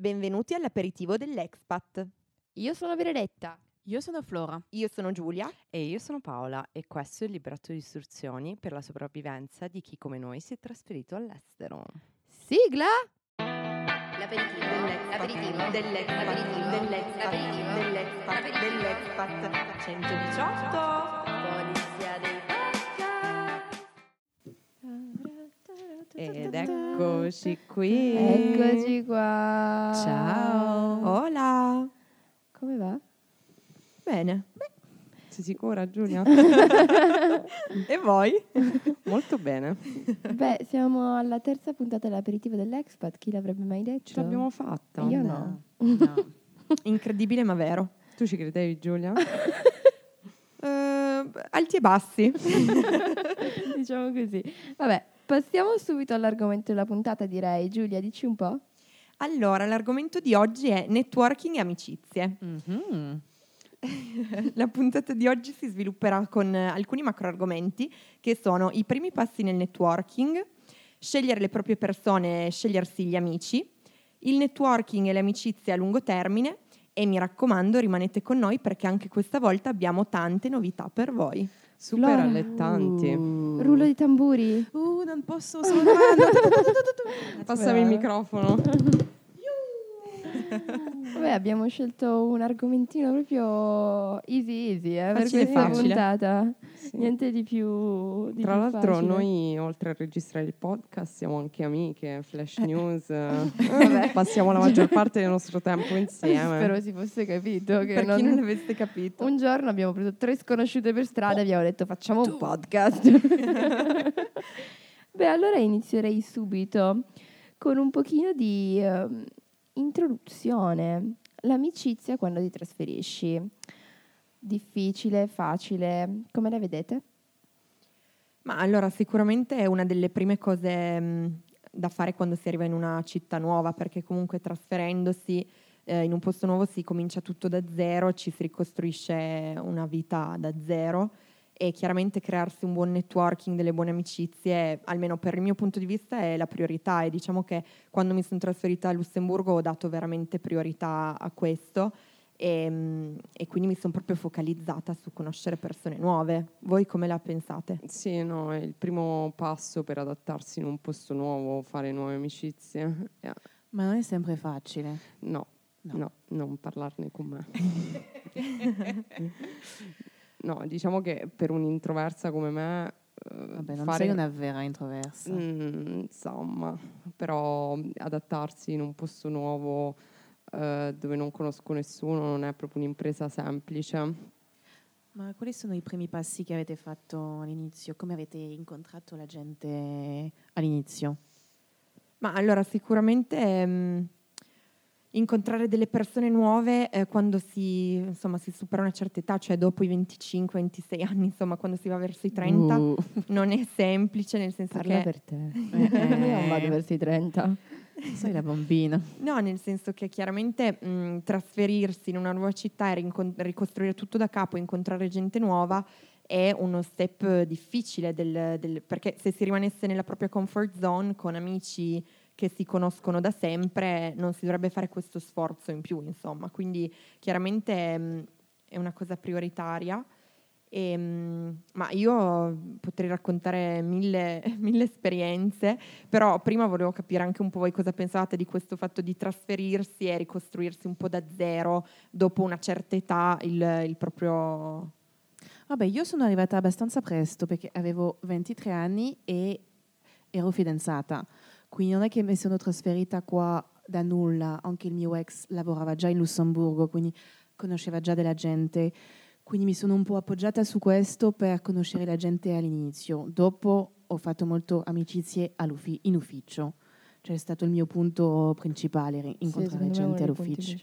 Benvenuti all'aperitivo dell'Expat. Io sono Benedetta. Io sono Flora. Io sono Giulia. E io sono Paola e questo è il libretto di istruzioni per la sopravvivenza di chi come noi si è trasferito all'estero. Sigla! L'aperitivo Dell'Expat. Dell'Expat. Dell'Expat. Dell'Expat. Dell'Expat. 118. Ed eccoci qui. Eccoci qua. Ciao. Hola. Come va? Bene. Sei sicura Giulia? E voi? Molto bene. Beh, siamo alla terza puntata dell'aperitivo dell'Expat. Chi l'avrebbe mai detto? Ce l'abbiamo fatta. Io no. No. Incredibile ma vero. Tu ci credevi Giulia? Eh, alti e bassi. diciamo così. Vabbè, passiamo subito all'argomento della puntata, direi. Giulia, dici un po'. Allora, l'argomento di oggi è networking e amicizie. Mhm. La puntata di oggi si svilupperà con eh, alcuni macro argomenti che sono i primi passi nel networking, scegliere le proprie persone, scegliersi gli amici, il networking e le amicizie a lungo termine e mi raccomando rimanete con noi perché anche questa volta abbiamo tante novità per voi. Super Flora. allettanti. Uh. Rullo di tamburi. Uh, non posso, davanti. Passami il microfono. Vabbè, abbiamo scelto un argomentino proprio easy easy, eh, per Facile, questa facile. puntata. Sì. Niente di più di Tra più l'altro facile. noi oltre a registrare il podcast siamo anche amiche, flash news, eh, Vabbè. passiamo la maggior parte del nostro tempo insieme. Spero si fosse capito che Per non- chi non avesse capito. Un giorno abbiamo preso tre sconosciute per strada e abbiamo detto facciamo un podcast. Beh, allora inizierei subito con un pochino di ehm, introduzione. L'amicizia quando ti trasferisci. Difficile, facile, come la vedete? Ma allora sicuramente è una delle prime cose mh, da fare quando si arriva in una città nuova, perché comunque trasferendosi eh, in un posto nuovo si comincia tutto da zero, ci si ricostruisce una vita da zero e chiaramente crearsi un buon networking, delle buone amicizie, almeno per il mio punto di vista è la priorità e diciamo che quando mi sono trasferita a Lussemburgo ho dato veramente priorità a questo e, mh, e quindi mi sono proprio focalizzata su conoscere persone nuove. Voi come la pensate? Sì, no, è il primo passo per adattarsi in un posto nuovo, fare nuove amicizie. Eh, Ma non è sempre facile. No, No. no, non parlarne con me. no, diciamo che per un'introversa come me... eh, Vabbè, non fare- sei una vera introversa. Mm, insomma, però adattarsi in un posto nuovo eh, dove non conosco nessuno non è proprio un'impresa semplice. Ma quali sono i primi passi che avete fatto all'inizio? Come avete incontrato la gente all'inizio? Ma allora sicuramente mh, incontrare delle persone nuove eh, quando si, insomma, si supera una certa età, cioè dopo i 25-26 anni, insomma, quando si va verso i 30, Uh, non è semplice, nel senso Parla che per te. Eh. non vado verso i 30. sei la bambina. No, nel senso che chiaramente mh, trasferirsi in una nuova città e rincon- ricostruire tutto da capo, incontrare gente nuova è uno step difficile del- del- perché se si rimanesse nella propria comfort zone con amici che si conoscono da sempre non si dovrebbe fare questo sforzo in più, insomma. Quindi chiaramente mh, è una cosa prioritaria. E, mh, ma io potrei raccontare mille, mille esperienze, però prima volevo capire anche un po' voi cosa pensate di questo fatto di trasferirsi e ricostruirsi un po' da zero dopo una certa età il, il proprio... Vabbè, io sono arrivata abbastanza presto perché avevo 23 anni e ero fidanzata. Quindi non è che mi sono trasferita qua da nulla, anche il mio ex lavorava già in Lussemburgo, quindi conosceva già della gente. Quindi mi sono un po' appoggiata su questo per conoscere la gente all'inizio. Dopo ho fatto molto amicizie in ufficio. Cioè è stato il mio punto principale, ri- incontrare Sì, gente all'ufficio.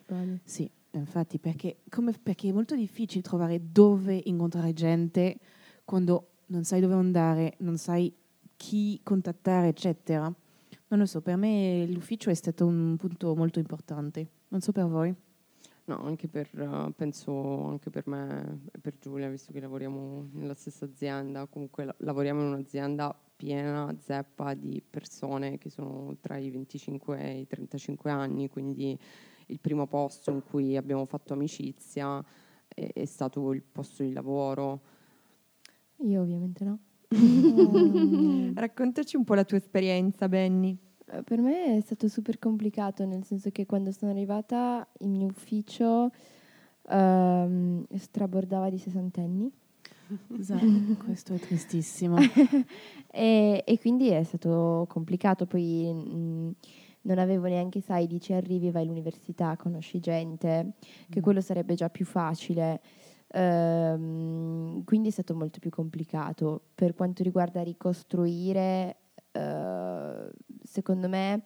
Sì, infatti, perché, come- perché è molto difficile trovare dove incontrare gente quando non sai dove andare, non sai chi contattare, eccetera. Non lo so, per me l'ufficio è stato un punto molto importante. Non so per voi. No, anche per, eh, penso anche per me e per Giulia, visto che lavoriamo nella stessa azienda, comunque la- lavoriamo in un'azienda piena, zeppa di persone che sono tra i 25 e i 35 anni, quindi il primo posto in cui abbiamo fatto amicizia è, è stato il posto di lavoro. Io ovviamente no. Raccontaci un po' la tua esperienza, Benny. Eh, Per me è stato super complicato, nel senso che quando sono arrivata il mio ufficio ehm, strabordava di sessantenni Sa- Questo è tristissimo. e, e quindi è stato complicato. Poi mm, non avevo neanche, sai, dici arrivi, vai all'università, conosci gente, che quello sarebbe già più facile. Ehm, quindi è stato molto più complicato. Per quanto riguarda ricostruire, eh, secondo me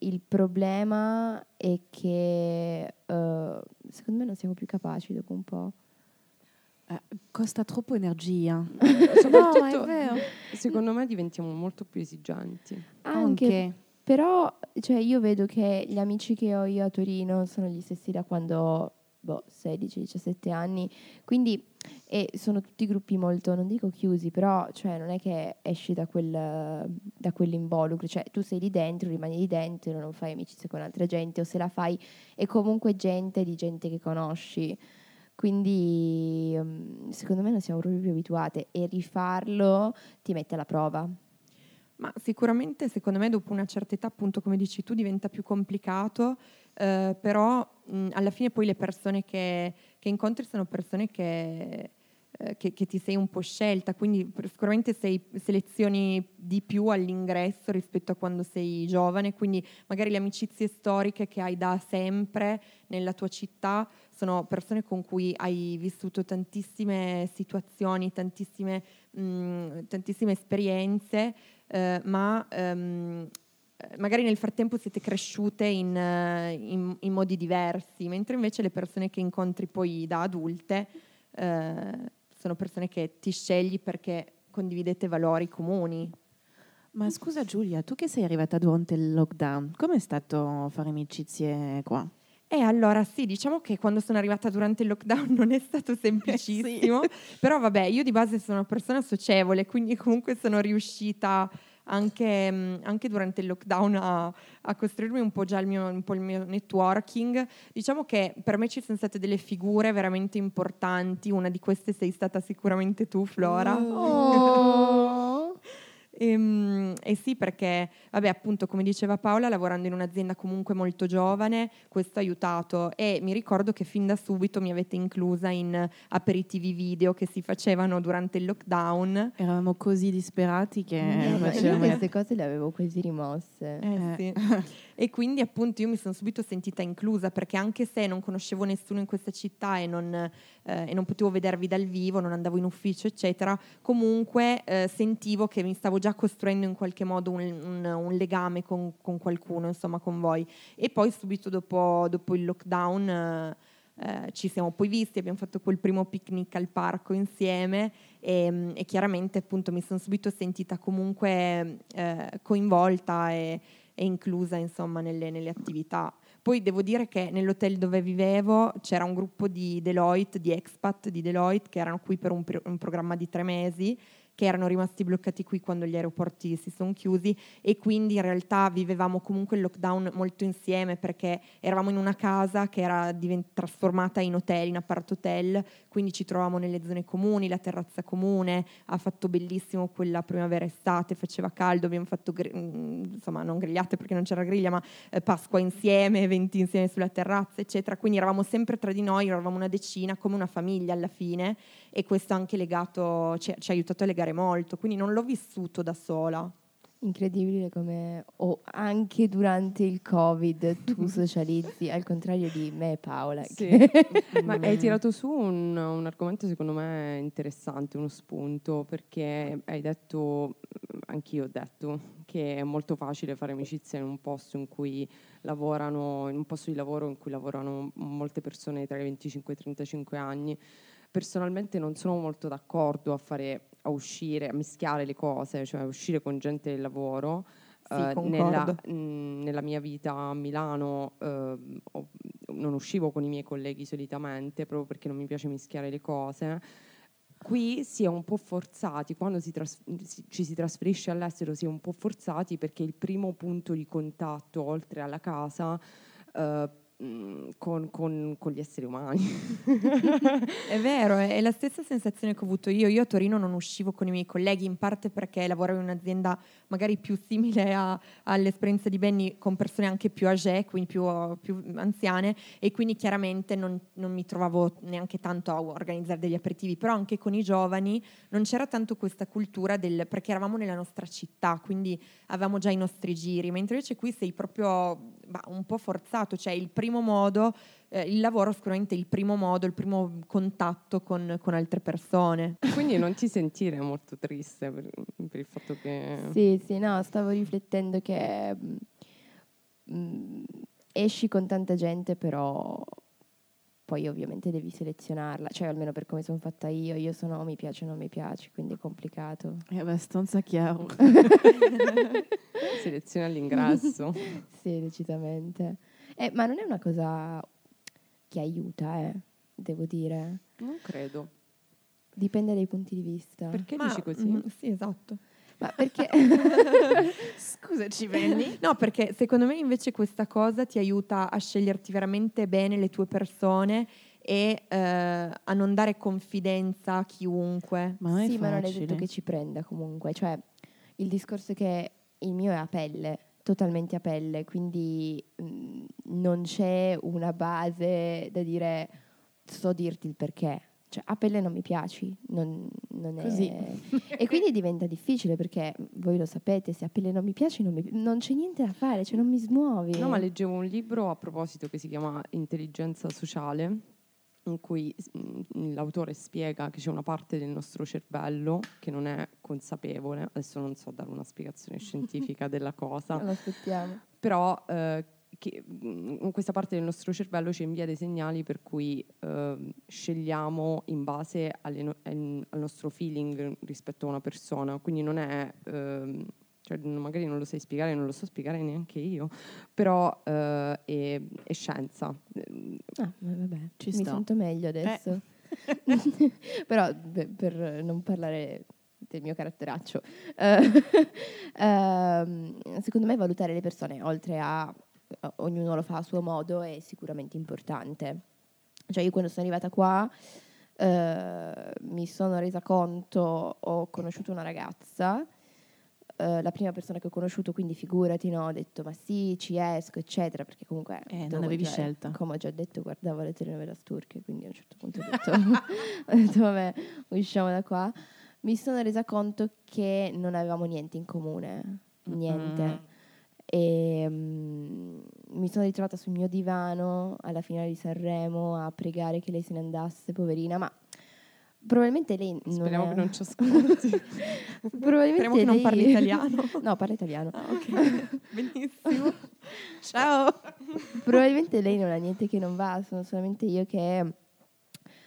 il problema è che eh, secondo me non siamo più capaci dopo un po'. Eh, costa troppo energia. Soprattutto, No, è vero. secondo me diventiamo molto più esigenti. Anche, però cioè, io vedo che gli amici che ho io a Torino sono gli stessi da quando boh, 16-17 anni, quindi e sono tutti gruppi molto, non dico chiusi, però cioè, non è che esci da, quel, da quell'involucro, cioè tu sei lì dentro, rimani lì dentro, non fai amicizia con altra gente o se la fai è comunque gente di gente che conosci. Quindi mm, secondo me non siamo proprio più abituate e rifarlo ti mette alla prova. Ma sicuramente, secondo me, dopo una certa età, appunto, come dici tu, diventa più complicato, eh, però mh, alla fine poi le persone che, che incontri sono persone che, eh, che- che ti sei un po' scelta, quindi sicuramente sei, selezioni di più all'ingresso rispetto a quando sei giovane, quindi magari le amicizie storiche che hai da sempre nella tua città sono persone con cui hai vissuto tantissime situazioni, tantissime, mh, tantissime esperienze eh, ma eh, magari nel frattempo siete cresciute in, eh, in- in modi diversi, mentre invece le persone che incontri poi da adulte eh, sono persone che ti scegli perché condividete valori comuni. Ma scusa Giulia, tu che sei arrivata durante il lockdown, com'è stato fare amicizie qua? E allora sì, diciamo che quando sono arrivata durante il lockdown non è stato semplicissimo, però vabbè, io di base sono una persona socievole, quindi comunque sono riuscita anche, mh, anche durante il lockdown a, a costruirmi un po' già il mio, il mio networking. Diciamo che per me ci sono state delle figure veramente importanti, una di queste sei stata sicuramente tu, Flora. Oh. Ehm, E, sì, perché, vabbè, appunto, come diceva Paola, lavorando in un'azienda comunque molto giovane, questo ha aiutato. E mi ricordo che fin da subito mi avete inclusa in aperitivi video che si facevano durante il lockdown. Eravamo così disperati che Eh, ma io facevamo- queste cose le avevo quasi rimosse. Eh, sì. E quindi appunto io mi sono subito sentita inclusa perché anche se non conoscevo nessuno in questa città e non, eh, e non potevo vedervi dal vivo, non andavo in ufficio, eccetera, comunque eh, sentivo che mi stavo già costruendo in qualche modo un, un- un legame con, con qualcuno, insomma, con voi. E poi subito dopo, dopo il lockdown eh, eh, ci siamo poi visti, abbiamo fatto quel primo picnic al parco insieme e, e chiaramente appunto mi sono subito sentita comunque eh, coinvolta e, e inclusa insomma nelle, nelle attività. Poi devo dire che nell'hotel dove vivevo c'era un gruppo di Deloitte, di expat di Deloitte che erano qui per un, un programma di tre mesi che erano rimasti bloccati qui quando gli aeroporti si sono chiusi e quindi in realtà vivevamo comunque il lockdown molto insieme perché eravamo in una casa che era divent- trasformata in hotel, in appart hotel, quindi ci trovavamo nelle zone comuni, la terrazza comune, ha fatto bellissimo quella primavera estate, faceva caldo, abbiamo fatto gri- mm, insomma non grigliate perché non c'era griglia, ma eh, Pasqua insieme, eventi insieme sulla terrazza, eccetera. Quindi eravamo sempre tra di noi, eravamo una decina, come una famiglia alla fine e questo anche legato, ci, ci ha aiutato a legare molto, quindi non l'ho vissuto da sola. Incredibile come o anche durante il Covid tu socializzi, al contrario di me e Paola. Sì. che- Ma hai tirato su un, un argomento secondo me interessante, uno spunto, perché hai detto, anch'io ho detto, che è molto facile fare amicizia in un posto in cui lavorano, in un posto di lavoro in cui lavorano molte persone tra i 25 e i 35 anni. Personalmente non sono molto d'accordo a fare, a uscire, a mischiare le cose, cioè a uscire con gente del lavoro. Sì, Eh, nella, mh, nella mia vita a Milano eh, ho- non uscivo con i miei colleghi solitamente, proprio perché non mi piace mischiare le cose. Qui si è un po' forzati, quando si tras- si- ci si trasferisce all'estero si è un po' forzati perché il primo punto di contatto, oltre alla casa, eh, con, con- con gli esseri umani. È vero, è la stessa sensazione che ho avuto io. Io a Torino non uscivo con i miei colleghi, in parte perché lavoravo in un'azienda magari più simile a- all'esperienza di Benny, con persone anche più âgée, quindi più, più anziane, e quindi chiaramente non, non mi trovavo neanche tanto a organizzare degli aperitivi, però anche con i giovani non c'era tanto questa cultura del... perché eravamo nella nostra città, quindi avevamo già i nostri giri, mentre invece qui sei proprio bah, un po' forzato, cioè il primo modo, eh, il lavoro sicuramente è il primo modo, il primo contatto con, con altre persone. Quindi non ti sentire molto triste per, per il fatto che... Sì, sì, no, stavo riflettendo che mm, mm, esci con tanta gente, però poi ovviamente devi selezionarla, cioè almeno per come sono fatta io, io sono mi piace o non mi piace, quindi è complicato. È abbastanza chiaro. Selezione all'ingresso. Sì, decisamente. Eh, ma non è una cosa che aiuta, eh, devo dire. non credo. Dipende dai punti di vista. Perché Ma- dici così? mm, sì, esatto. Ma perché... Scusaci, Benny. No, perché secondo me invece questa cosa ti aiuta a sceglierti veramente bene le tue persone e eh, a non dare confidenza a chiunque. Ma non è sì, ma non è facile. detto che ci prenda comunque. Cioè, il discorso è che il mio è a pelle, totalmente a pelle, quindi mm, non c'è una base da dire so dirti il perché. Cioè, a pelle non mi piaci, non, non è... E quindi diventa difficile perché voi lo sapete, se a pelle non mi piaci non, mi- non c'è niente da fare, cioè non mi smuovi. No, ma leggevo un libro a proposito che si chiama Intelligenza sociale, in cui mm, l'autore spiega che c'è una parte del nostro cervello che non è consapevole, adesso non so dare una spiegazione scientifica della cosa, Lo aspettiamo. però eh, che, mm, in questa parte del nostro cervello ci invia dei segnali per cui eh, scegliamo in base alle no- al nostro feeling rispetto a una persona, quindi non è... ehm, cioè, magari non lo sai spiegare, non lo so spiegare neanche io, però eh, è, è scienza. Eh, Ah, ma vabbè, Ci mi sto. sento meglio adesso. Però per, per non parlare del mio caratteraccio, eh, ehm, secondo me valutare le persone, oltre a ognuno lo fa a suo modo, è sicuramente importante. Cioè io quando sono arrivata qua eh, mi sono resa conto, ho conosciuto una ragazza, eh, la prima persona che ho conosciuto, quindi figurati, no, ho detto ma sì, ci esco, eccetera, perché comunque... Eh, non avevi cioè, scelta. Come ho già detto, guardavo le telenovelas turche, quindi a un certo punto ho detto, ho detto vabbè, usciamo da qua. Mi sono resa conto che non avevamo niente in comune, niente. Mm. E mm, mi sono ritrovata sul mio divano alla finale di Sanremo a pregare che lei se ne andasse, poverina, ma probabilmente lei non speriamo è- che non ci ascolti. probabilmente Speriamo che non lei- parli italiano. no, parla italiano. Ah, ok. Benissimo. Ciao. Probabilmente lei non ha niente che non va, sono solamente io che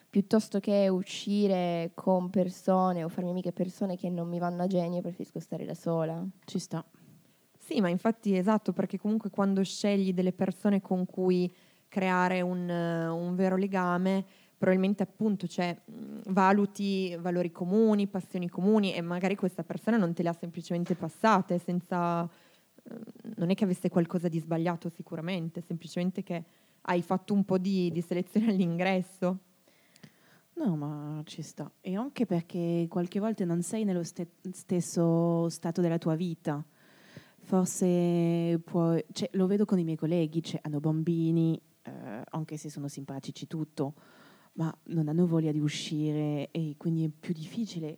piuttosto che uscire con persone o farmi amiche persone che non mi vanno a genio, preferisco stare da sola. Ci sta. Sì, ma infatti esatto, perché comunque quando scegli delle persone con cui creare un, eh, un vero legame, probabilmente appunto cioè, mh, valuti valori comuni, passioni comuni e magari questa persona non te le ha semplicemente passate senza... eh, non è che avesse qualcosa di sbagliato sicuramente, semplicemente che hai fatto un po' di, di selezione all'ingresso. No, ma ci sta. E anche perché qualche volta non sei nello ste- stesso stato della tua vita. Forse puoi, cioè, lo vedo con i miei colleghi, cioè, hanno bambini, eh, anche se sono simpatici tutto, ma non hanno voglia di uscire e quindi è più difficile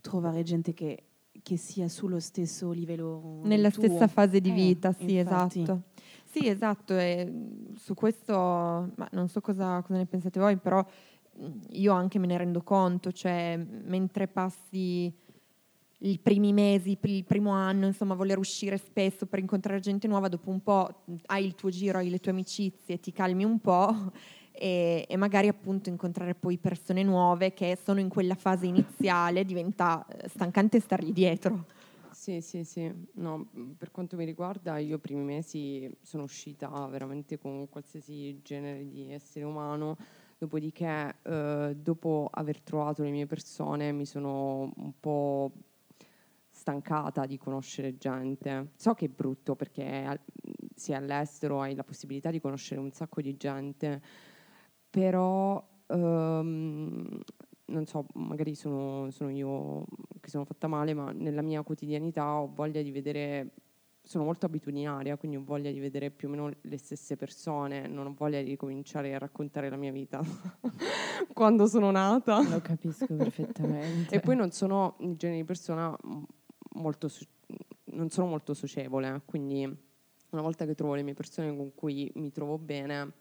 trovare gente che, che sia sullo stesso livello Nella tuo. stessa fase di Eh, vita, sì, infatti. esatto. Sì, esatto, e su questo, ma non so cosa, cosa ne pensate voi, però mh, io anche me ne rendo conto, cioè mentre passi i primi mesi, il primo anno, insomma, voler uscire spesso per incontrare gente nuova, dopo un po' hai il tuo giro, hai le tue amicizie, ti calmi un po' e, e magari appunto incontrare poi persone nuove che sono in quella fase iniziale diventa eh, stancante stargli dietro. Sì, sì, sì. No, mh, per quanto mi riguarda, io i primi mesi sono uscita veramente con qualsiasi genere di essere umano. Dopodiché, eh, dopo aver trovato le mie persone, mi sono un po' stancata di conoscere gente. So che è brutto perché al- sia all'estero hai la possibilità di conoscere un sacco di gente, però ehm, non so, magari sono, sono io che sono fatta male, ma nella mia quotidianità ho voglia di vedere, sono molto abitudinaria, quindi ho voglia di vedere più o meno le stesse persone, non ho voglia di ricominciare a raccontare la mia vita quando sono nata. Lo capisco perfettamente. E poi non sono il genere di persona molto, non sono molto socievole, quindi una volta che trovo le mie persone con cui mi trovo bene,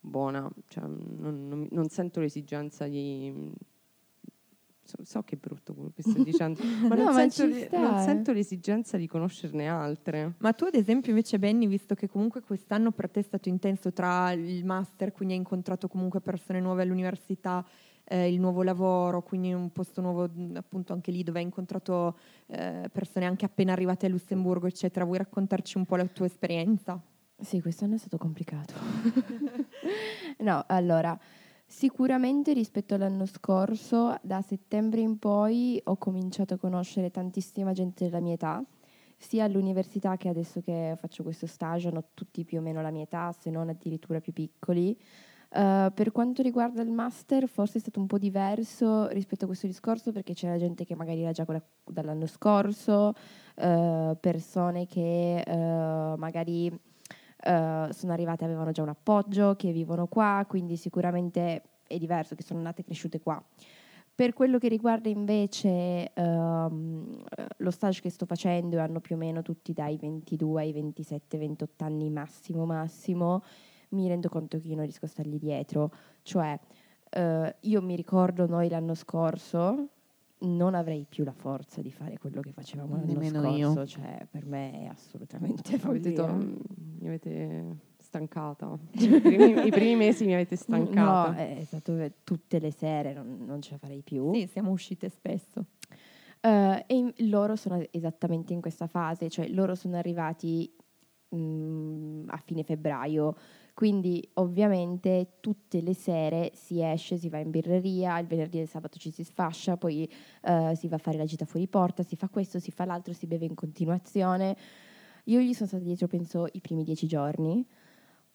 buona, cioè, non, non- non sento l'esigenza di... So, so che è brutto quello che sto dicendo, ma, No, non, ma sento, non eh. sento l'esigenza di conoscerne altre. Ma tu ad esempio invece Benny, visto che comunque quest'anno per te è stato intenso tra il master, quindi hai incontrato comunque persone nuove all'università, eh, il nuovo lavoro, quindi un posto nuovo appunto anche lì dove hai incontrato eh, persone anche appena arrivate a Lussemburgo, eccetera. Vuoi raccontarci un po' la tua esperienza? Sì, quest'anno è stato complicato. no, allora, sicuramente rispetto all'anno scorso, da settembre in poi ho cominciato a conoscere tantissima gente della mia età, sia all'università che adesso che faccio questo stage, hanno tutti più o meno la mia età, se non addirittura più piccoli. Eh, per quanto riguarda il master, forse è stato un po' diverso rispetto a questo discorso perché c'era gente che magari era già la- dall'anno scorso, eh, persone che eh, magari sono arrivate e avevano già un appoggio, che vivono qua, quindi sicuramente è diverso, che sono nate e cresciute qua. Per quello che riguarda invece ehm, lo stage che sto facendo, hanno più o meno tutti dai 22 ai 27, 28 anni massimo massimo, mi rendo conto che io non riesco a stargli dietro. Cioè, eh, io mi ricordo noi l'anno scorso, non avrei più la forza di fare quello che facevamo l'anno Nemmeno scorso. io. Cioè, per me è assolutamente follia. "Mm, mi avete stancata. I primi, i primi mesi mi avete stancata. No, è stato tutte le sere, non, non ce la farei più. Sì, siamo uscite spesso. Eh, e in- loro sono esattamente in questa fase, cioè loro sono arrivati mm, a fine febbraio, quindi ovviamente tutte le sere si esce, si va in birreria, il venerdì e il sabato ci si sfascia, poi eh, si va a fare la gita fuori porta, si fa questo, si fa l'altro, si beve in continuazione. Io gli sono stata dietro, penso, i primi dieci giorni.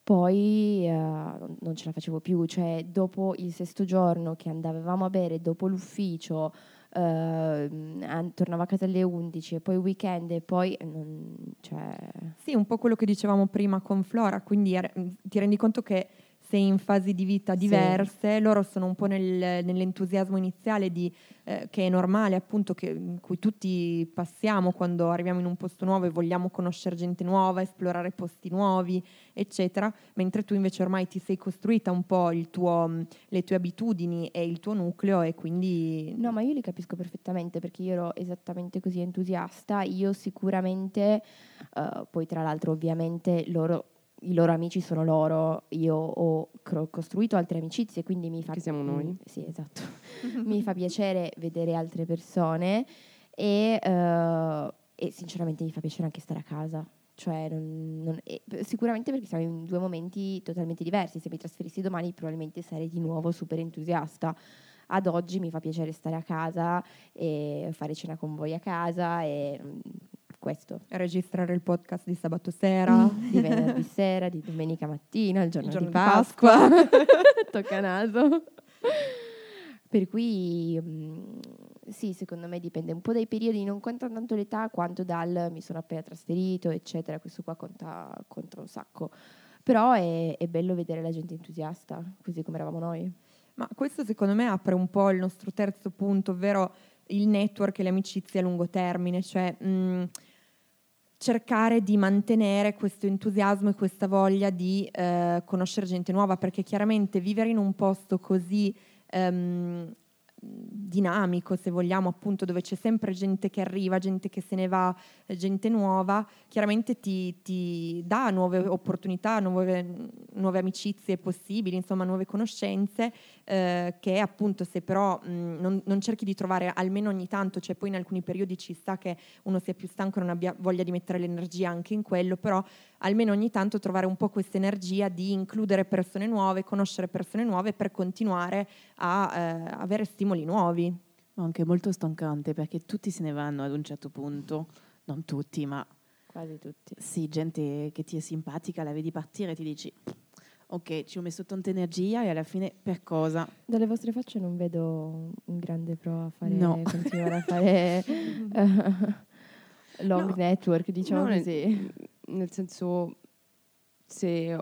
Poi eh, non ce la facevo più, cioè dopo il sesto giorno che andavamo a bere, dopo l'ufficio, an- tornavo a casa alle 11 e poi weekend e poi eh, non, cioè, Sì, un po' quello che dicevamo prima con Flora, quindi er- ti rendi conto che sei in fasi di vita Sì. diverse, loro sono un po' nel- nell'entusiasmo iniziale di, eh, che è normale appunto, che, in cui tutti passiamo quando arriviamo in un posto nuovo e vogliamo conoscere gente nuova, esplorare posti nuovi, eccetera, mentre tu invece ormai ti sei costruita un po' il tuo, mh, le tue abitudini e il tuo nucleo e quindi... No, ma io li capisco perfettamente perché io ero esattamente così entusiasta. Io sicuramente, eh, poi tra l'altro ovviamente loro, i loro amici sono loro, io ho cro- costruito altre amicizie, quindi mi fa... Che siamo noi. Mm, sì, esatto. mi fa piacere vedere altre persone e, eh, e sinceramente mi fa piacere anche stare a casa. Cioè, non- non- e sicuramente perché siamo in due momenti totalmente diversi. Se mi trasferissi domani, probabilmente sarei di nuovo super entusiasta. Ad oggi mi fa piacere stare a casa e fare cena con voi a casa e mm, questo. Registrare il podcast di sabato sera. Di venerdì sera, di domenica mattina, il giorno, Il giorno di di Pasqua. Tocca naso. Per cui mm, sì, secondo me dipende un po' dai periodi, non conta tanto l'età quanto dal mi sono appena trasferito, eccetera. Questo qua conta, conta un sacco. Però è, è bello vedere la gente entusiasta, così come eravamo noi. Ma questo secondo me apre un po' il nostro terzo punto, ovvero il network e le amicizie a lungo termine, cioè mh, cercare di mantenere questo entusiasmo e questa voglia di eh, conoscere gente nuova, perché chiaramente vivere in un posto così ehm, dinamico, se vogliamo, appunto, dove c'è sempre gente che arriva, gente che se ne va, eh, gente nuova, chiaramente ti, ti dà nuove opportunità, nuove, nuove amicizie possibili, insomma nuove conoscenze, eh, che appunto se però mh, non, non cerchi di trovare almeno ogni tanto, cioè poi in alcuni periodi ci sta che uno sia più stanco e non abbia voglia di mettere l'energia anche in quello, però almeno ogni tanto trovare un po' questa energia di includere persone nuove, conoscere persone nuove per continuare a eh, avere stimoli nuovi. Ma anche molto stancante perché tutti se ne vanno ad un certo punto, non tutti, ma Quasi tutti. sì, gente che ti è simpatica, la vedi partire e ti dici ok, ci ho messo tanta energia e alla fine per cosa? Dalle vostre facce non vedo un grande pro a fare, No. continuare a fare eh, long No. network, diciamo No, così. Nel senso, se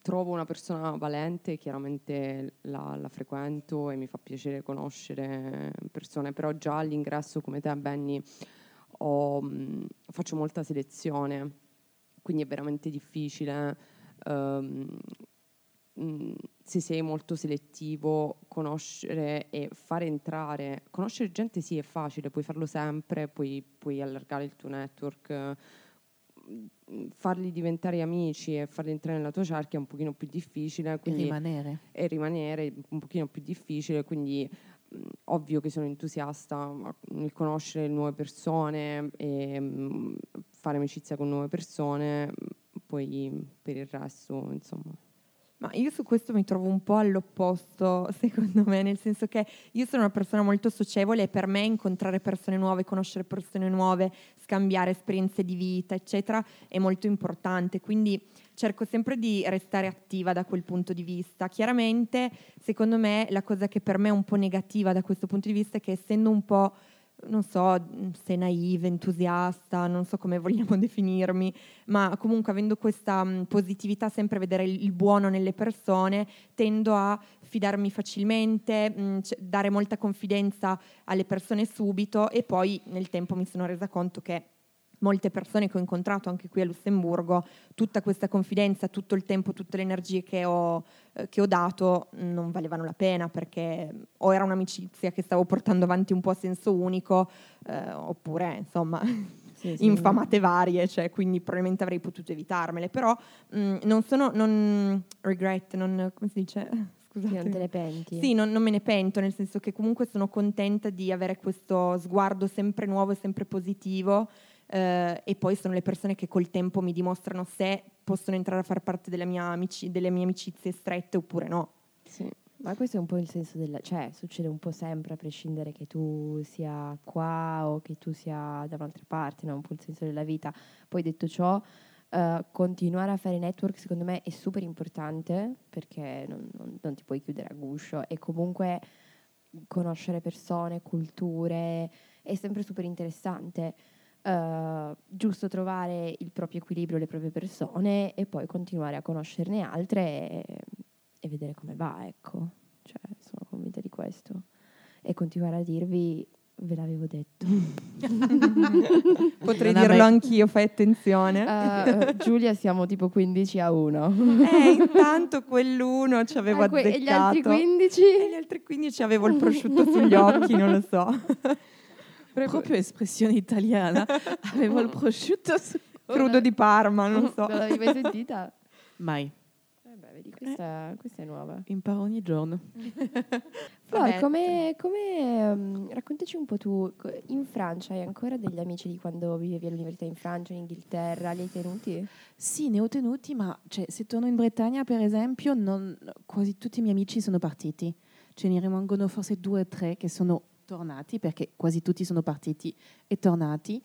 trovo una persona valente, chiaramente la, la frequento e mi fa piacere conoscere persone, però già all'ingresso, come te, Benny, ho, faccio molta selezione, quindi è veramente difficile. mh, se sei molto selettivo, conoscere e fare entrare, conoscere gente sì è facile, puoi farlo sempre, puoi, puoi allargare il tuo network, farli diventare amici e farli entrare nella tua cerchia è un pochino più difficile, E quindi rimanere. e rimanere un pochino più difficile, quindi mh, ovvio che sono entusiasta nel conoscere nuove persone e mh, fare amicizia con nuove persone, poi per il resto, insomma. Ma io su questo mi trovo un po' all'opposto, secondo me, nel senso che io sono una persona molto socievole e per me incontrare persone nuove, conoscere persone nuove, scambiare esperienze di vita, eccetera, è molto importante. Quindi cerco sempre di restare attiva da quel punto di vista. Chiaramente, secondo me, la cosa che per me è un po' negativa da questo punto di vista è che essendo un po' non so se naive, entusiasta, non so come vogliamo definirmi, ma comunque avendo questa mh, positività, sempre vedere il, buono nelle persone, tendo a fidarmi facilmente, mh, c- dare molta confidenza alle persone subito e poi nel tempo mi sono resa conto che molte persone che ho incontrato anche qui a Lussemburgo, tutta questa confidenza, tutto il tempo, tutte le energie che ho, eh, che ho dato non valevano la pena perché o era un'amicizia che stavo portando avanti un po' a senso unico eh, oppure insomma Sì, sì. infamate varie, cioè, quindi probabilmente avrei potuto evitarmele, però mh, non sono, non regret, non, come si dice? Scusate. non te ne penti. Sì, non, non me ne pento, nel senso che comunque sono contenta di avere questo sguardo sempre nuovo e sempre positivo eh, e poi sono le persone che col tempo mi dimostrano se possono entrare a far parte mia amici- delle mie amicizie strette oppure no. Sì. Ma questo è un po' il senso della... cioè succede un po' sempre a prescindere che tu sia qua o che tu sia da un'altra parte, no? un po' il senso della vita. Poi detto ciò, eh, continuare a fare network secondo me è super importante perché non, non- non ti puoi chiudere a guscio e comunque conoscere persone, culture è sempre super interessante. Eh, giusto trovare il proprio equilibrio, le proprie persone e poi continuare a conoscerne altre e, e vedere come va, ecco. Cioè, sono convinta di questo. E continuare a dirvi, ve l'avevo detto. Potrei Non dirlo mai- anch'io, fai attenzione. Eh, Giulia, siamo tipo 15 a 1. Eh, intanto quell'uno ci avevo Ah, que- azzeccato. e gli altri 15? E gli altri 15 avevo il prosciutto sugli occhi, non lo so. Proprio espressione italiana. Avevo il prosciutto su... Crudo di Parma, non so. Non l'avevi mai sentita? Mai. Vabbè, vedi, questa, questa è nuova. Imparo ogni giorno. Flor, come, come, ehm, raccontaci un po' tu, in Francia hai ancora degli amici di quando vivevi all'università in Francia, in Inghilterra, li hai tenuti? Sì, ne ho tenuti, ma cioè, se torno in Bretagna, per esempio, non- quasi tutti i miei amici sono partiti. Ce ne rimangono forse due o tre che sono tornati, perché quasi tutti sono partiti e tornati.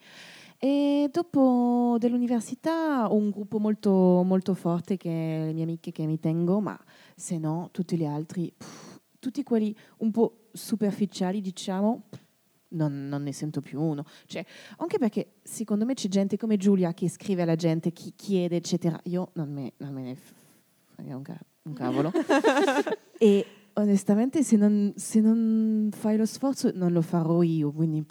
E dopo dell'università ho un gruppo molto, molto forte che è le mie amiche che mi tengo, ma se no tutti gli altri, pff, tutti quelli un po' superficiali, diciamo, non, non ne sento più uno. Cioè, anche perché secondo me c'è gente come Giulia che scrive alla gente, chi chiede, eccetera. Io non me, non me ne frega un, ca- un cavolo. e onestamente, se non, se non fai lo sforzo, non lo farò io. Quindi,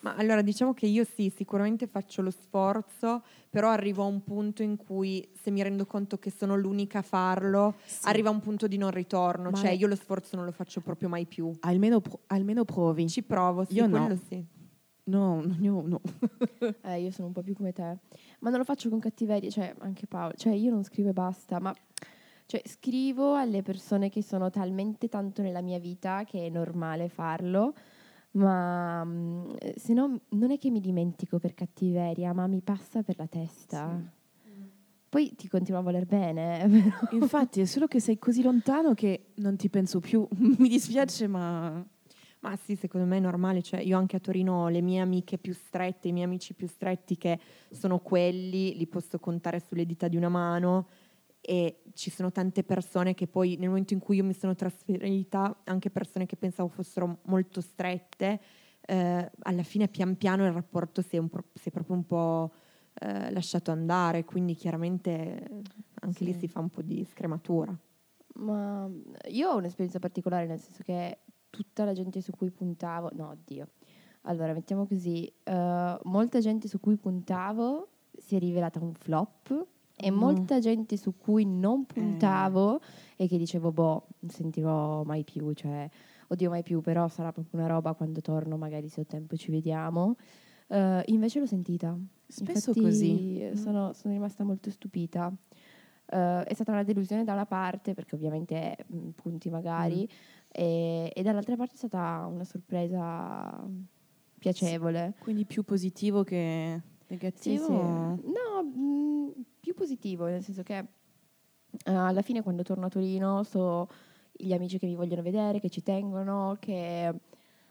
Ma allora diciamo che io sì, sicuramente faccio lo sforzo, però arrivo a un punto in cui se mi rendo conto che sono l'unica a farlo, arriva un punto di non ritorno, Ma cioè io lo sforzo non lo faccio proprio mai più. almeno, almeno provi. Ci provo, sì, Io no. sì. No, no, io no. Eh, io sono un po' più come te, ma non lo faccio con cattiveria, cioè anche Paolo, cioè io non scrivo e basta, ma Cioè, scrivo alle persone che sono talmente tanto nella mia vita che è normale farlo, ma mm, se no non è che mi dimentico per cattiveria, ma mi passa per la testa. Poi ti continuo a voler bene, però. Infatti, è solo che sei così lontano che non ti penso più. Mi dispiace, ma Ma sì, secondo me è normale, cioè io anche a Torino ho le mie amiche più strette, i miei amici più stretti che sono quelli, li posso contare sulle dita di una mano e ci sono tante persone che poi nel momento in cui io mi sono trasferita, anche persone che pensavo fossero molto strette, eh, alla fine pian piano il rapporto si è, un pro- si è proprio un po' eh, lasciato andare, quindi chiaramente anche lì Sì. si fa un po' di scrematura. Ma io ho un'esperienza particolare, nel senso che tutta la gente su cui puntavo, no, oddio. Allora, mettiamo così, eh, molta gente su cui puntavo si è rivelata un flop e No. molta gente su cui non puntavo e che dicevo, boh, non sentirò mai più, cioè, oddio mai più, però sarà proprio una roba quando torno, magari se ho tempo ci vediamo. Eh, invece l'ho sentita. spesso Infatti, così. eh, Sono, sono rimasta molto stupita. Eh, è stata una delusione da una parte, perché ovviamente mh, punti magari, e, e dall'altra parte è stata una sorpresa piacevole. quindi più positivo che Sì, negativo. sì. No, mh, più positivo, nel senso che eh, alla fine quando torno a Torino so gli amici che mi vogliono vedere, che ci tengono, che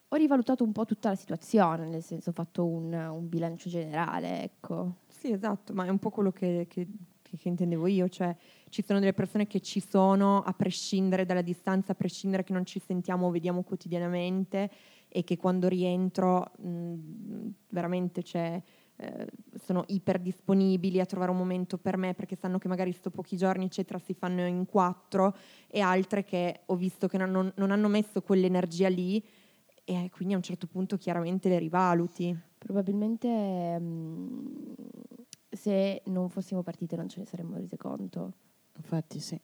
ho rivalutato un po' tutta la situazione, nel senso ho fatto un, un bilancio generale, ecco. Sì, esatto, ma è un po' quello che, che- che- intendevo io, cioè ci sono delle persone che ci sono a prescindere dalla distanza, a prescindere che non ci sentiamo o vediamo quotidianamente e che quando rientro mh, veramente c'è, eh, sono iper disponibili a trovare un momento per me perché sanno che magari sto pochi giorni eccetera si fanno in quattro e altre che ho visto che non, non- non hanno messo quell'energia lì e quindi a un certo punto chiaramente le rivaluti. Probabilmente mh, se non fossimo partite non ce ne saremmo rese conto. Infatti, sì.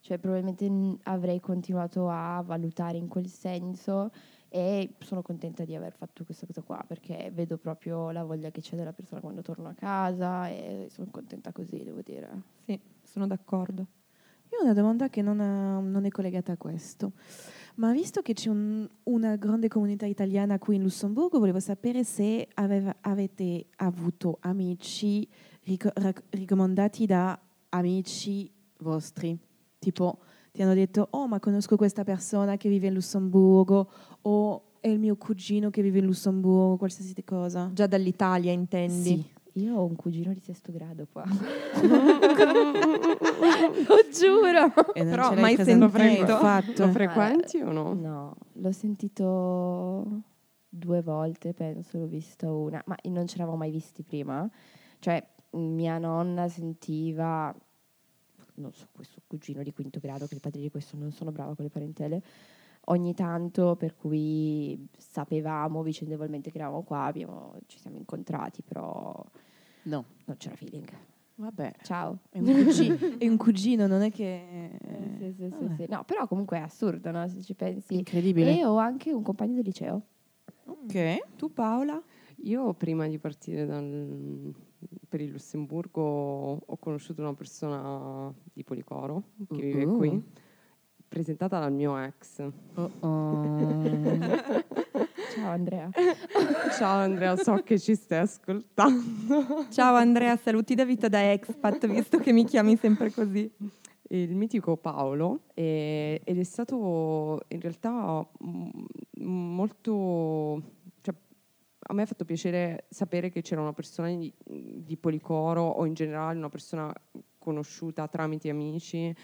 Cioè, probabilmente avrei continuato a valutare in quel senso e sono contenta di aver fatto questa cosa qua perché vedo proprio la voglia che c'è della persona quando torno a casa e sono contenta così, devo dire. Sì, sono d'accordo. Io ho una domanda che non, ha- non è collegata a questo, ma visto che c'è un- una grande comunità italiana qui in Lussemburgo, volevo sapere se aveva- avete avuto amici rac- raccomandati da amici vostri, tipo ti hanno detto, oh ma conosco questa persona che vive in Lussemburgo, o è il mio cugino che vive in Lussemburgo, qualsiasi cosa. Già dall'Italia intendi? Sì. Io ho un cugino di sesto grado qua. Lo giuro! E non Però ce mai sentito. infatti. Lo frequenti o no? No, l'ho sentito due volte, penso, l'ho visto una, ma non ci eravamo mai visti prima. Cioè, mia nonna sentiva, non so, questo cugino di quinto grado, che il padre di questo non sono brava con le parentele, ogni tanto, per cui sapevamo vicendevolmente che eravamo qua, abbiamo- ci siamo incontrati, però No, non c'era feeling. vabbè. Ciao. È un, cugino, è un cugino, non è che... Eh, sì, sì, sì, sì. No, però comunque è assurdo, no? Se ci pensi. Incredibile. E ho anche un compagno del liceo. Ok. Tu Paola? Io prima di partire dal- per il Lussemburgo ho conosciuto una persona di Policoro che vive Uh-uh. qui, presentata dal mio ex. Ciao Andrea. Ciao Andrea, so che ci stai ascoltando. Ciao Andrea, saluti da vita da expat, visto che mi chiami sempre così. il mitico Paolo e- ed è stato in realtà mm, molto a me ha fatto piacere sapere che c'era una persona di, di Policoro o in generale una persona conosciuta tramite amici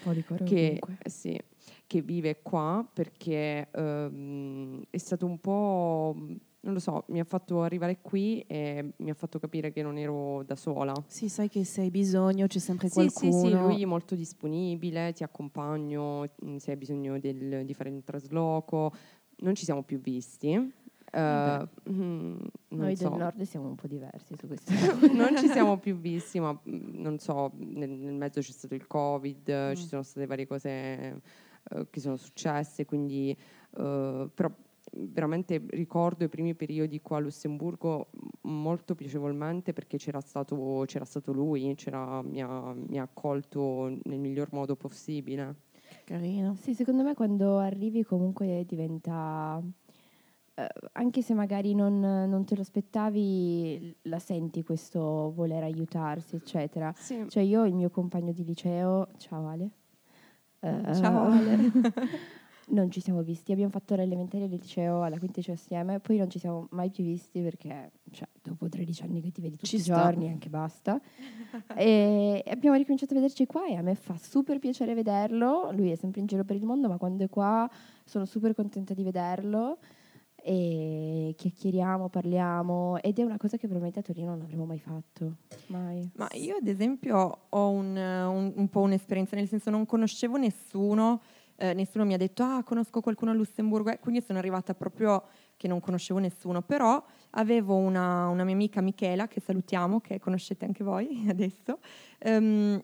che, sì, che vive qua perché ehm, è stato un po' non lo so, mi ha fatto arrivare qui e mi ha fatto capire che non ero da sola. Sì, sai che se hai bisogno c'è sempre Sì, sì, qualcuno. sì, lui è molto disponibile, ti accompagno mm, se hai bisogno del- di fare un trasloco. Non ci siamo più visti. Eh, mm, Noi so. del nord siamo un po' diversi su questo. non ci siamo più visti, ma mm, non so, nel, nel mezzo c'è stato il Covid, Mm. ci sono state varie cose eh, che sono successe, quindi eh, però veramente ricordo i primi periodi qua a Lussemburgo molto piacevolmente perché c'era stato, c'era stato lui, c'era, mi, ha, mi ha accolto nel miglior modo possibile. Carino. Sì, secondo me quando arrivi comunque diventa, eh, anche se magari non, non te lo aspettavi, la senti questo voler aiutarsi, eccetera. Sì. Cioè io il mio compagno di liceo, ciao Ale. Eh, Ciao Ale. non ci siamo visti, abbiamo fatto l'elementare e il liceo alla quinta liceo assieme, poi non ci siamo mai più visti perché cioè, dopo 13 anni che ti vedi tutti Ci i sta. giorni, anche basta. e abbiamo ricominciato a vederci qua e a me fa super piacere vederlo, lui è sempre in giro per il mondo, ma quando è qua sono super contenta di vederlo e chiacchieriamo, parliamo ed è una cosa che probabilmente a Torino non avremmo mai fatto, mai. Ma io ad esempio ho un, un- un po' un'esperienza, nel senso non conoscevo nessuno, eh, nessuno mi ha detto ah conosco qualcuno a Lussemburgo, eh, quindi sono arrivata proprio che non conoscevo nessuno, però avevo una, una mia amica Michela, che salutiamo, che conoscete anche voi adesso, ehm,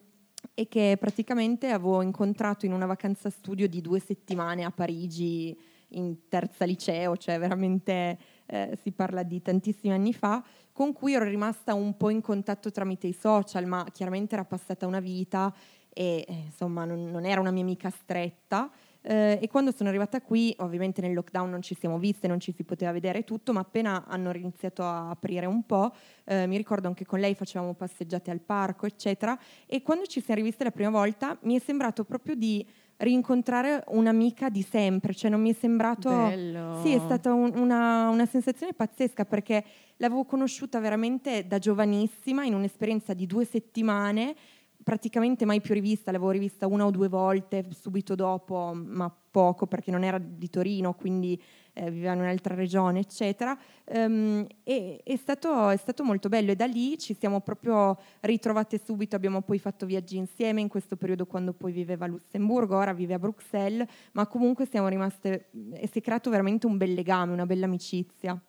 e che praticamente avevo incontrato in una vacanza studio di due settimane a Parigi in terza liceo, cioè veramente eh, si parla di tantissimi anni fa, con cui ero rimasta un po' in contatto tramite i social, ma chiaramente era passata una vita e eh, insomma non, non era una mia amica stretta. Eh, e quando sono arrivata qui, ovviamente nel lockdown non ci siamo viste, non ci si poteva vedere tutto, ma appena hanno iniziato a aprire un po', eh, mi ricordo anche con lei facevamo passeggiate al parco, eccetera, e quando ci siamo riviste la prima volta mi è sembrato proprio di rincontrare un'amica di sempre, cioè non mi è sembrato... Bello. Sì, è stata un- una, una sensazione pazzesca perché l'avevo conosciuta veramente da giovanissima in un'esperienza di due settimane, praticamente mai più rivista, l'avevo rivista una o due volte subito dopo, ma poco perché non era di Torino, quindi eh, viveva in un'altra regione, eccetera. Ehm, e è stato, è stato molto bello e da lì ci siamo proprio ritrovate subito, abbiamo poi fatto viaggi insieme in questo periodo quando poi viveva a Lussemburgo, ora vive a Bruxelles, ma comunque siamo rimaste e si è creato veramente un bel legame, una bella amicizia.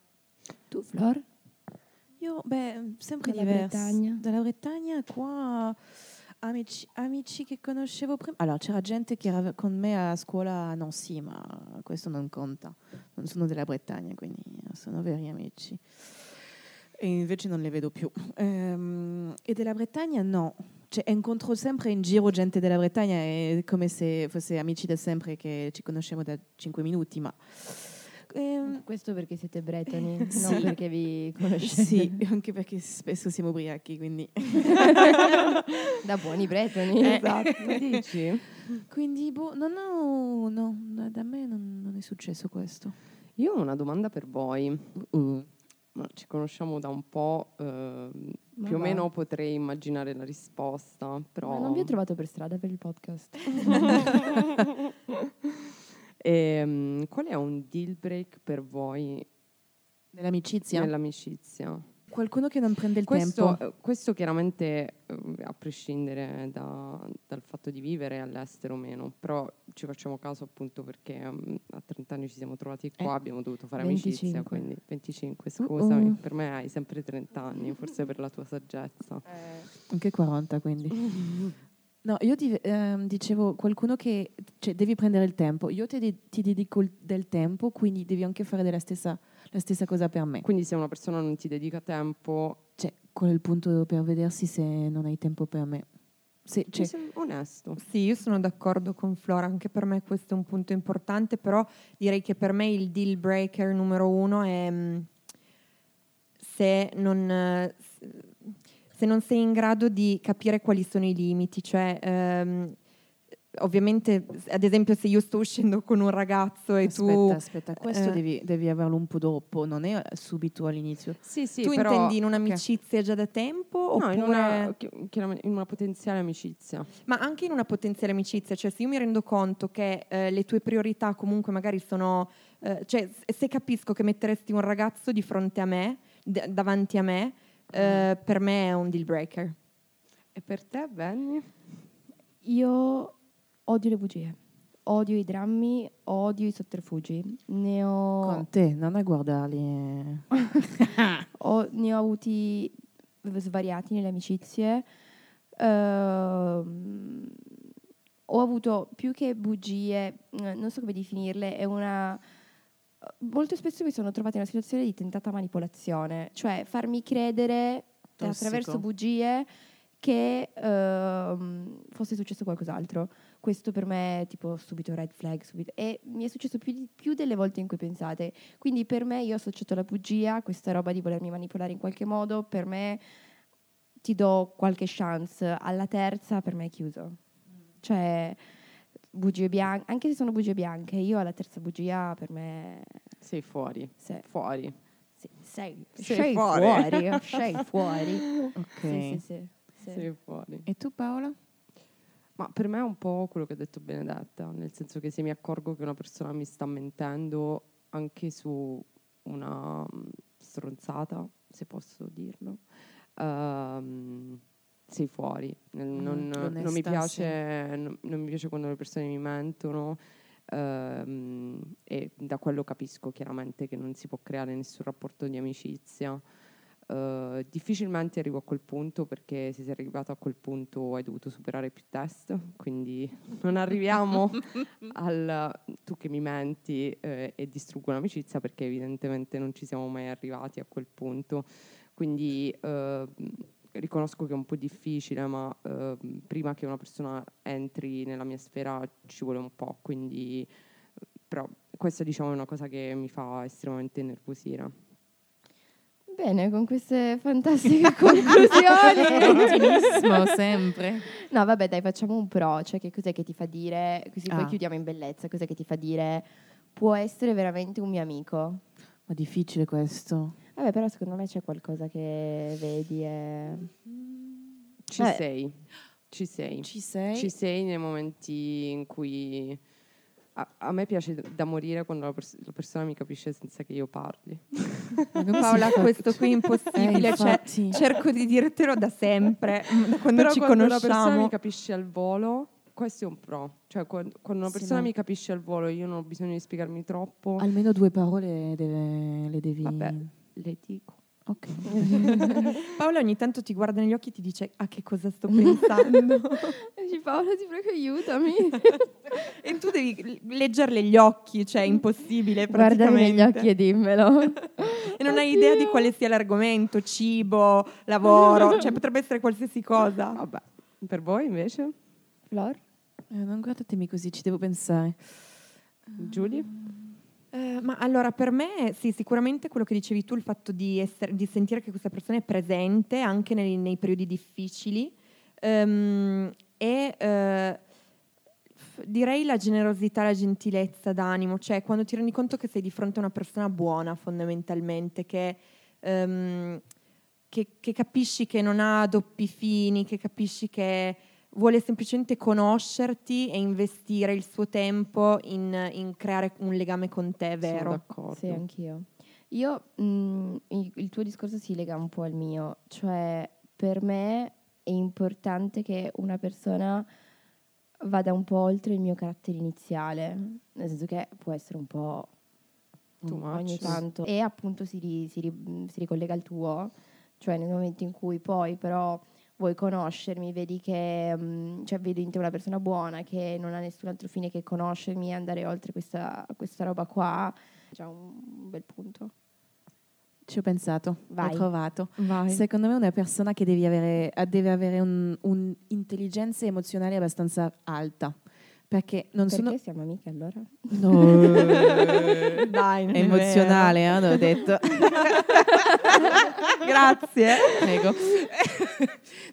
Tu Flor? Io, beh, sempre Dalla diverso. Bretagna. Dalla Bretagna, qua, amici, amici che conoscevo prima. Allora, c'era gente che era con me a scuola a Nancy, ma questo non conta. Non sono della Bretagna, quindi sono veri amici. E invece non li vedo più. Ehm, e della Bretagna, no. Cioè, incontro sempre in giro gente della Bretagna, è come se fosse amici da sempre che ci conosciamo da 5 minuti, ma... ehm, Questo perché siete bretoni, Sì. non perché vi conoscete. sì, anche perché spesso siamo ubriachi, quindi... da buoni bretoni. Esatto, dici? Quindi, boh, no, no, no, da- me non, non è successo questo. Io ho una domanda per voi. Uh. Ci conosciamo da un po', Ma più o va. meno potrei immaginare la risposta, però... Ma non vi ho trovato per strada per il podcast. Ehm, qual è un deal break per voi Nell'amicizia? nell'amicizia? Qualcuno che non prende il Questo, tempo. eh, questo chiaramente eh, a prescindere da- dal fatto di vivere all'estero o meno, però ci facciamo caso appunto perché mm, a 30 anni ci siamo trovati qua, Eh, abbiamo dovuto fare 25. amicizia, quindi 25 scusami, Uh-uh. per me hai sempre 30 anni, forse per la tua saggezza. Anche 40, quindi. No, io ti, ehm, dicevo qualcuno che cioè, devi prendere il tempo. Io ti, ti dedico il- del tempo, quindi devi anche fare della stessa, la stessa cosa per me. Quindi se una persona non ti dedica tempo, Cioè, qual è il punto per vedersi se non hai tempo per me? Se, cioè, sembra onesto. Sì, io sono d'accordo con Flora, anche per me questo è un punto importante, però direi che per me il deal breaker numero uno è mm, se non, eh, se non sei in grado di capire quali sono i limiti, cioè ehm, ovviamente ad esempio se io sto uscendo con un ragazzo e aspetta, tu, aspetta, questo eh, devi, devi averlo un po' dopo, non è subito all'inizio. Sì, sì, tu però, intendi in un'amicizia già da tempo No, oppure... in una, in una potenziale amicizia. Ma anche in una potenziale amicizia, cioè se io mi rendo conto che eh, le tue priorità comunque magari sono, eh, cioè se capisco che metteresti un ragazzo di fronte a me, d- davanti a me, eh, per me è un deal breaker. E per te, Benny? Io odio le bugie, odio i drammi, odio i sotterfugi. Ne ho, Con te, non a guardarli. ho- ne ho avuti svariati nelle amicizie. Ehm, ho avuto più che bugie, eh, non so come definirle, è una molto spesso mi sono trovata in una situazione di tentata manipolazione, cioè farmi credere Tossico. attraverso bugie che ehm, fosse successo qualcos'altro. Questo per me è tipo subito red flag, subito. E mi è successo più, di- più delle volte in cui pensate. Quindi per me io ho associato la bugia, questa roba di volermi manipolare in qualche modo, per me ti do qualche chance, alla terza per me è chiuso. Cioè, bugie bianche, anche se sono bugie bianche, io alla terza bugia per me Sei fuori. se- Fuori. sì, sei, Sei sei fuori. fuori, sei fuori. Ok. Sì, sì, sì, sì. Sei fuori. E tu Paola? Ma per me è un po' quello che ha detto Benedetta, nel senso che se mi accorgo che una persona mi sta mentendo anche su una mm, stronzata, se posso dirlo, ehm, sei fuori. Nel- Mm, non, non mi piace, non, non mi piace quando le persone mi mentono ehm, e da quello capisco chiaramente che non si può creare nessun rapporto di amicizia. Eh, difficilmente arrivo a quel punto perché se sei arrivato a quel punto hai dovuto superare più test, quindi non arriviamo al tu che mi menti eh, e distruggo un'amicizia perché evidentemente non ci siamo mai arrivati a quel punto. Quindi eh, riconosco che è un po' difficile, ma eh, prima che una persona entri nella mia sfera ci vuole un po', quindi però questa diciamo è una cosa che mi fa estremamente nervosire. Bene, con queste fantastiche conclusioni. Ottimismo, sempre. No, vabbè, dai, facciamo un pro. Cioè, che cos'è che ti fa dire, così poi Ah. chiudiamo in bellezza, cos'è che ti fa dire può essere veramente un mio amico? Ma difficile questo. Vabbè, però secondo me c'è qualcosa che vedi e... Ci Eh. sei, ci sei. Ci sei? Ci sei nei momenti in cui a, a me piace da morire quando la, pers- la persona mi capisce senza che io parli. Paola, questo qui è impossibile. Eh, cioè, cerco di dirtelo da sempre, da quando Però ci quando una persona conosciamo. mi capisce al volo, questo è un pro. Cioè quan- quando una Sì, persona ma- mi capisce al volo, io non ho bisogno di spiegarmi troppo. Almeno due parole deve- le devi... Vabbè, le dico. Ok. Paola ogni tanto ti guarda negli occhi e ti dice a che cosa sto pensando. Dici, Paola, ti prego, aiutami. e tu devi leggerle gli occhi, cioè è impossibile Guardami negli occhi e dimmelo. E non hai idea di quale sia l'argomento, cibo, lavoro, cioè potrebbe essere qualsiasi cosa. Vabbè, per voi invece? Flor? Eh, non guardatemi così, ci devo pensare. Giulia? Eh, ma allora per me sì, sicuramente quello che dicevi tu, il fatto di, essere- di sentire che questa persona è presente anche nei, nei periodi difficili ehm, e eh, direi la generosità, la gentilezza d'animo, cioè quando ti rendi conto che sei di fronte a una persona buona fondamentalmente, che, ehm, che- che capisci che non ha doppi fini, che capisci che vuole semplicemente conoscerti e investire il suo tempo in, in creare un legame con te, Sono vero? d'accordo. Sì, anch'io. Io, mh, il, il tuo discorso si lega un po' al mio, cioè per me è importante che una persona vada un po' oltre il mio carattere iniziale, nel senso che può essere un po' Too mm, much. ogni tanto e appunto si, ri- si ri- si ricollega al tuo, cioè nel momento in cui poi però vuoi conoscermi, vedi che mm, cioè vedo in te una persona buona che non ha nessun altro fine che conoscermi e andare oltre questa, questa roba qua, è già un bel punto. Ci ho pensato, Vai. ho trovato. Vai. Secondo me una persona che devi avere, deve avere un- un'intelligenza emozionale abbastanza alta. Perché non Perché sono... siamo amiche allora? No. Dai, È emozionale, eh, l'ho detto. Grazie. Prego.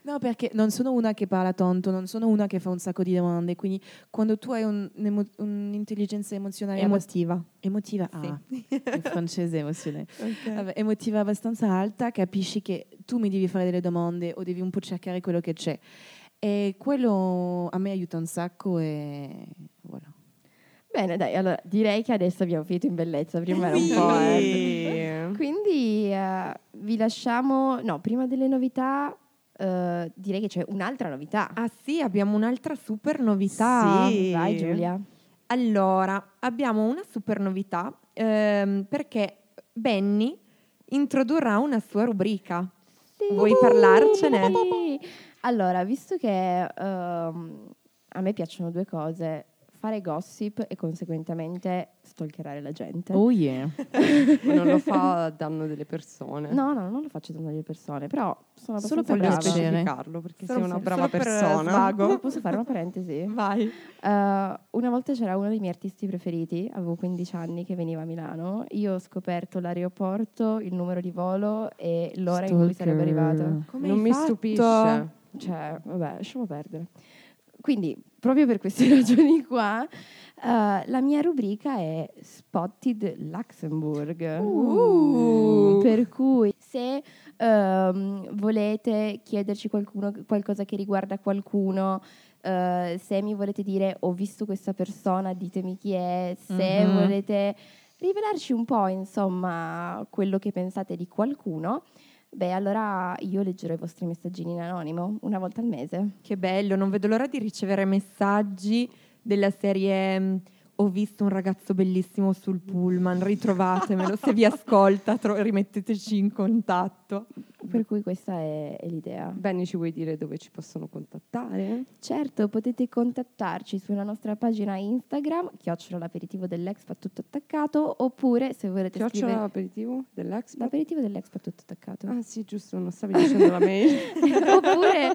no, perché non sono una che parla tonto, non sono una che fa un sacco di domande. Quindi quando tu hai un- un'emo- un'intelligenza emozionale abbast- Emotiva. emotiva, Sì. ah, il francese emozionale. Ok. Vabbè, emotiva abbastanza alta, capisci che tu mi devi fare delle domande o devi un po' cercare quello che c'è. E quello a me aiuta un sacco e voilà. Bene, dai, allora direi che adesso abbiamo finito in bellezza, prima era un po'... eh. Sì. Quindi eh, vi lasciamo, no, prima delle novità eh, direi che c'è un'altra novità. Ah sì, abbiamo un'altra super novità. Sì. Vai Giulia. Allora, abbiamo una super novità ehm, perché Benny introdurrà una sua rubrica. Vuoi parlarcene? Sì. Allora, visto che ehm, a me piacciono due cose, fare gossip e conseguentemente stalkerare la gente. Oh yeah. Non lo fa a danno delle persone. No, no, non lo faccio danno alle persone, però sono Solo abbastanza per brava. specificarlo perché Solo- sei una brava per persona. svago. Posso fare una parentesi? Vai. Uh, una volta c'era uno dei miei artisti preferiti, avevo 15 anni, che veniva a Milano. Io ho scoperto l'aeroporto, il numero di volo e l'ora in cui sarebbe arrivato. Come non hai mi fatto? stupisce. Cioè, vabbè, lasciamo perdere. Quindi, proprio per queste ragioni qua, eh, la mia rubrica è Spotted Luxembourg. Uh. Per cui, se ehm, volete chiederci qualcuno- qualcosa che riguarda qualcuno, eh, se mi volete dire ho visto questa persona, ditemi chi è, se Mhm. volete rivelarci un po', insomma, quello che pensate di qualcuno, beh, allora io leggerò i vostri messaggini in anonimo una volta al mese. Che bello, non vedo l'ora di ricevere messaggi della serie mm, ho visto un ragazzo bellissimo sul pullman, ritrovatemelo, se vi ascolta tro- rimetteteci in contatto. Per cui questa è, è l'idea. Benny, ci vuoi dire dove ci possono contattare? Certo, potete contattarci sulla nostra pagina Instagram, chiocciola l'aperitivo dell'Expat tutto attaccato, oppure se volete Chiocciola scrivere aperitivo dell'Expo? l'aperitivo dell'Expat tutto attaccato. Ah sì, giusto, non stavi dicendo la mail. oppure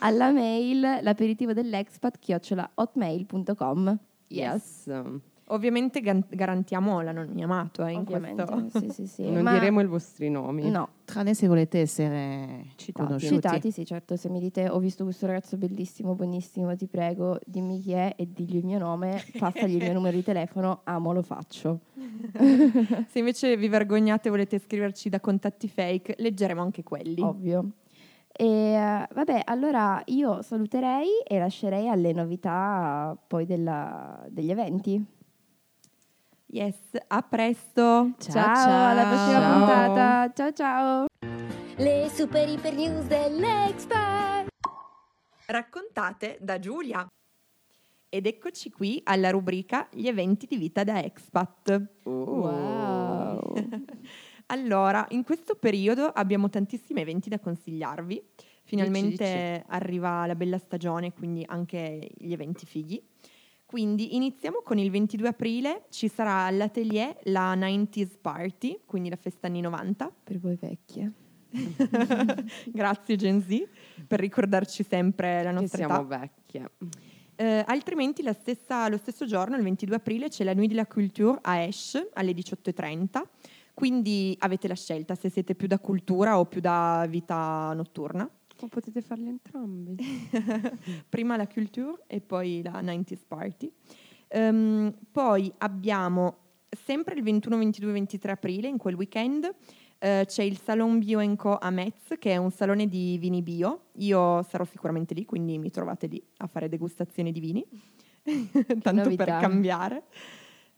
alla mail l'aperitivo dell'Expat chiocciola hotmail.com. yes. Ovviamente gan- garantiamo l'anonimato eh, in Ovviamente, questo. sì, sì, sì. non Ma- diremo i vostri nomi. No, Tranne se volete essere Citati. conosciuti. citati sì, certo. Se mi dite ho visto questo ragazzo bellissimo, buonissimo, ti prego, dimmi chi è e digli il mio nome, passagli il mio numero di telefono, amo, lo faccio. Se invece vi vergognate e volete scriverci da contatti fake, leggeremo anche quelli. Ovvio. E vabbè, allora io saluterei e lascerei alle novità poi della- degli eventi. Yes, a presto. Ciao, alla prossima Ciao. puntata. Ciao ciao. Le super iper news dell'Expert. Raccontate da Giulia. Ed eccoci qui alla rubrica Gli eventi di vita da expat. Wow. Allora, in questo periodo abbiamo tantissimi eventi da consigliarvi. Finalmente Dici, arriva la bella stagione, quindi anche gli eventi fighi. Quindi iniziamo con il 22 aprile, ci sarà all'atelier la 90s Party, quindi la festa anni 90. Per voi vecchie. Grazie Gen Z per ricordarci sempre la Che nostra siamo età. vecchie. Eh, altrimenti la stessa- lo stesso giorno, il 22 aprile, c'è la Nuit de la Culture a Esch alle 18.30. Quindi avete la scelta se siete più da cultura o più da vita notturna. Ma potete farli entrambi. Prima la Culture e poi la 90s Party. Ehm, poi abbiamo sempre il 21, 22, 23 aprile, in quel weekend, eh, c'è il Salon Bio Co a Metz, che è un salone di vini bio. Io sarò sicuramente lì, quindi mi trovate lì a fare degustazioni di vini, tanto novità. per cambiare.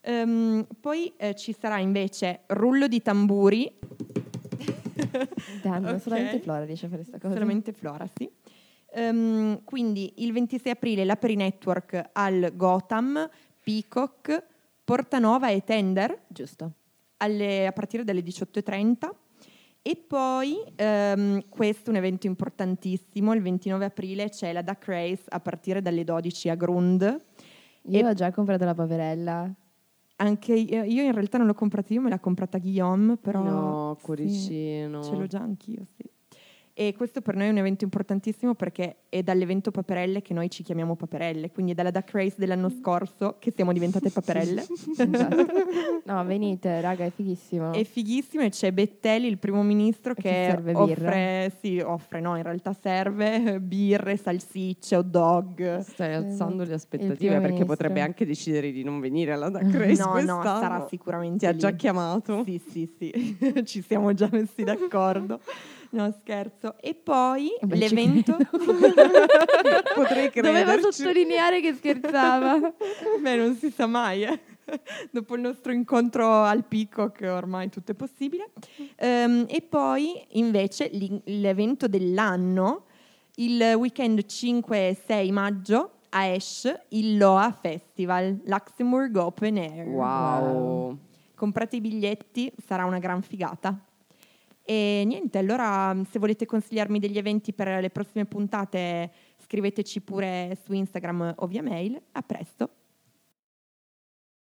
Ehm, poi eh, ci sarà invece rullo di tamburi. Danno, Ok. solamente Flora riesce a fare questa cosa. Solamente Flora, sì. Ehm, quindi il 26 aprile la Network al Gotham, Peacock, Portanova e Tender Giusto. alle- a partire dalle 18.30. E poi ehm, questo è un evento importantissimo, il 29 aprile c'è la Duck Race a partire dalle 12 a Grund. Io E- ho già comprato la paverella. Anche io, io in realtà non l'ho comprata io, me l'ha comprata Guillaume, però no, sì. cuoricino. Ce l'ho già anch'io, sì. E questo per noi è un evento importantissimo perché è dall'evento Paperelle che noi ci chiamiamo Paperelle, quindi è dalla Duck Race dell'anno scorso che siamo diventate Paperelle. Esatto. No, venite, raga, è fighissimo. È fighissimo e c'è Bettelli, il primo ministro, che offre, sì, offre, no, in realtà serve birre, salsicce, hot dog. Stai alzando le aspettative perché ministro. potrebbe anche decidere di non venire alla Duck Race No, no, quest'anno. sarà sicuramente Ti ha lì. già chiamato? Sì, sì, sì, ci siamo già messi d'accordo. No, scherzo. E poi Beh, l'evento... Potrei Doveva crederci. sottolineare che scherzava. Beh, non si sa mai. eh. Dopo il nostro incontro al Peacock ormai tutto è possibile. Ehm, e poi invece l'evento dell'anno, il weekend 5 e 6 maggio a Esch, il Loa Festival, Luxembourg Open Air. Wow. Comprate i biglietti, sarà una gran figata. E niente, allora se volete consigliarmi degli eventi per le prossime puntate, scriveteci pure su Instagram o via mail. A presto!